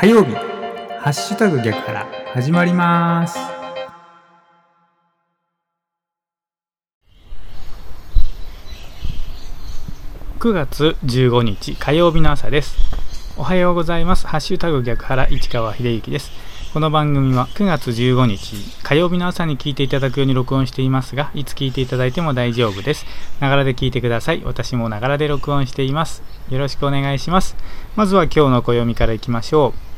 火曜日。ハッシュタグ逆から始まります。9月15日火曜日の朝です。おはようございます。ハッシュタグ逆原市川秀幸です。この番組は9月15日火曜日の朝に聞いていただくように録音していますがいつ聞いていただいても大丈夫です。ながらで聞いてください。私もながらで録音しています。よろしくお願いします。まずは今日の暦からいきましょう。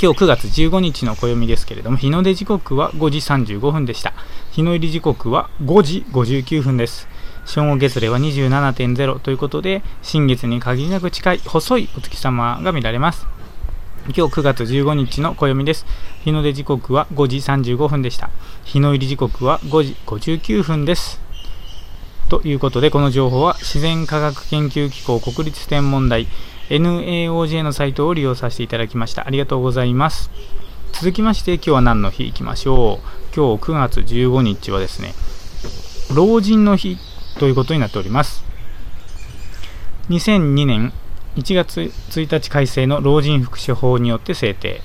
今日9月15日の暦ですけれども日の出時刻は5時35分でした日の入り時刻は5時59分です正午月齢は27.0ということで新月に限りなく近い細いお月様が見られます今日9月15日の暦です。日の出時刻は5時35分でした。日の入り時刻は5時59分です。ということで、この情報は自然科学研究機構国立天文台 NAOJ のサイトを利用させていただきました。ありがとうございます。続きまして、今日は何の日いきましょう。今日9月15日はですね、老人の日ということになっております。2002年1月1日改正の老人福祉法によって制定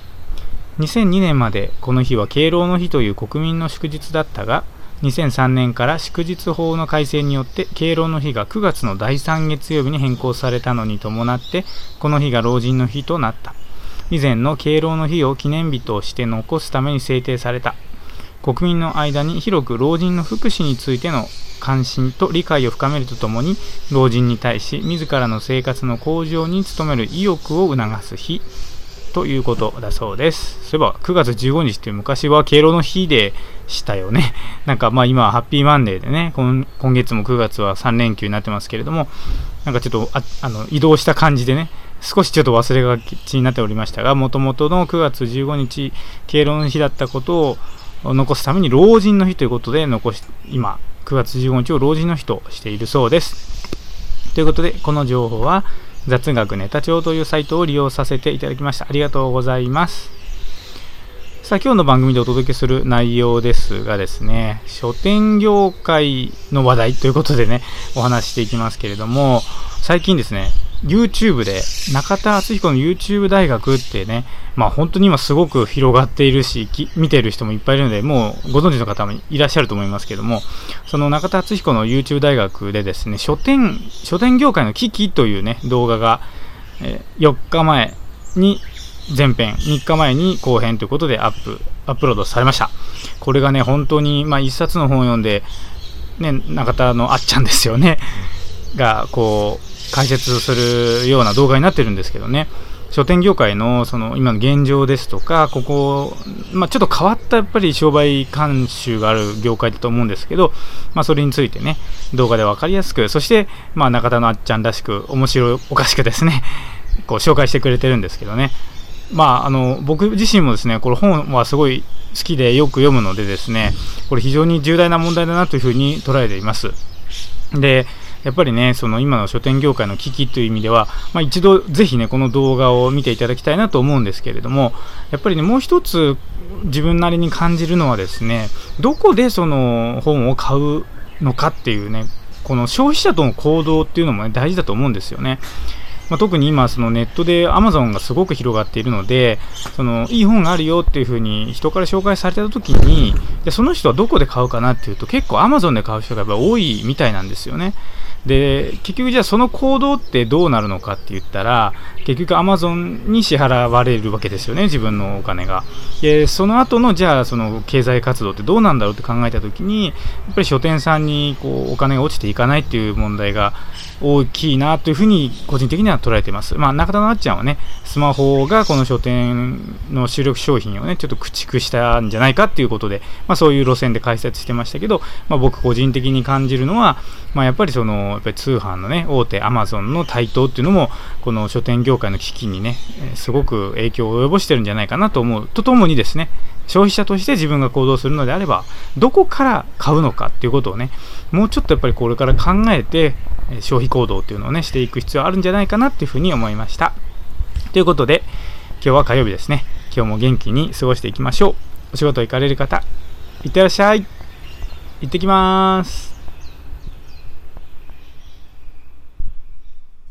2002年までこの日は敬老の日という国民の祝日だったが2003年から祝日法の改正によって敬老の日が9月の第3月曜日に変更されたのに伴ってこの日が老人の日となった。以前の敬老の日を記念日として残すために制定された。国民の間に広く老人の福祉についての関心と理解を深めるとともに老人に対し自らの生活の向上に努める意欲を促す日。ということだそうです。そういえば9月15日って昔は敬老の日でしたよね。なんかまあ今はハッピーマンデーでね、今月も9月は3連休になってますけれども、なんかちょっとああの移動した感じでね、少しちょっと忘れがちになっておりましたが、もともとの9月15日、敬老の日だったことを残すために老人の日ということで残し、今、9月15日を老人の日としているそうです。ということで、この情報は雑学ネタ帳というサイトを利用させていただきました。ありがとうございます。さあ、今日の番組でお届けする内容ですがですね、書店業界の話題ということでね、お話していきますけれども、最近ですね、YouTube で中田敦彦の YouTube 大学ってね、まあ本当に今すごく広がっているし、見てる人もいっぱいいるので、もうご存知の方もいらっしゃると思いますけども、その中田敦彦の YouTube 大学でですね、書店、書店業界の危機というね、動画が、え4日前に前編、3日前に後編ということでアップ、アップロードされました。これがね、本当に、まあ一冊の本を読んで、ね、中田のあっちゃんですよね、が、こう、解説するような動画になってるんですけどね。書店業界のその今の現状ですとかここ、まあ、ちょっと変わったやっぱり商売慣習がある業界だと思うんですけど、まあ、それについてね動画で分かりやすくそして、まあ、中田のあっちゃんらしく面白いおかしくですねこう紹介してくれてるんですけどね。まあ、あの僕自身もですねこれ本はすごい好きでよく読むのでですねこれ非常に重大な問題だなというふうに捉えています。でやっぱりね、その今の書店業界の危機という意味では、まあ、一度ぜひね、この動画を見ていただきたいなと思うんですけれども、やっぱりね、もう一つ自分なりに感じるのはですね、どこでその本を買うのかっていうね、この消費者との行動っていうのもね、大事だと思うんですよね。まあ、特に今、そのネットで Amazon がすごく広がっているので、そのいい本があるよっていう風に人から紹介された時に、でその人はどこで買うかなっていうと、結構 Amazon で買う人がやっぱ多いみたいなんですよね。で結局じゃあその行動ってどうなるのかって言ったら結局アマゾンに支払われるわけですよね自分のお金がでその後のじゃあその経済活動ってどうなんだろうって考えた時にやっぱり書店さんにこうお金が落ちていかないっていう問題が大きいなというふうに個人的には捉えています。まあ、中田のあっちゃんはね、スマホがこの書店の主力商品をね、ちょっと駆逐したんじゃないかっていうことで、まあ、そういう路線で解説してましたけど、まあ、僕個人的に感じるのは、まあ、やっぱりその、やっぱり通販のね、大手アマゾンの台頭っていうのも、この書店業界の危機にね、すごく影響を及ぼしてるんじゃないかなと思うとともにですね、消費者として自分が行動するのであれば、どこから買うのかっていうことをね、もうちょっとやっぱりこれから考えて、消費行動っていうのをね、していく必要あるんじゃないかなっていうふうに思いました。ということで、今日は火曜日ですね。今日も元気に過ごしていきましょう。お仕事行かれる方、いってらっしゃい。行ってきます。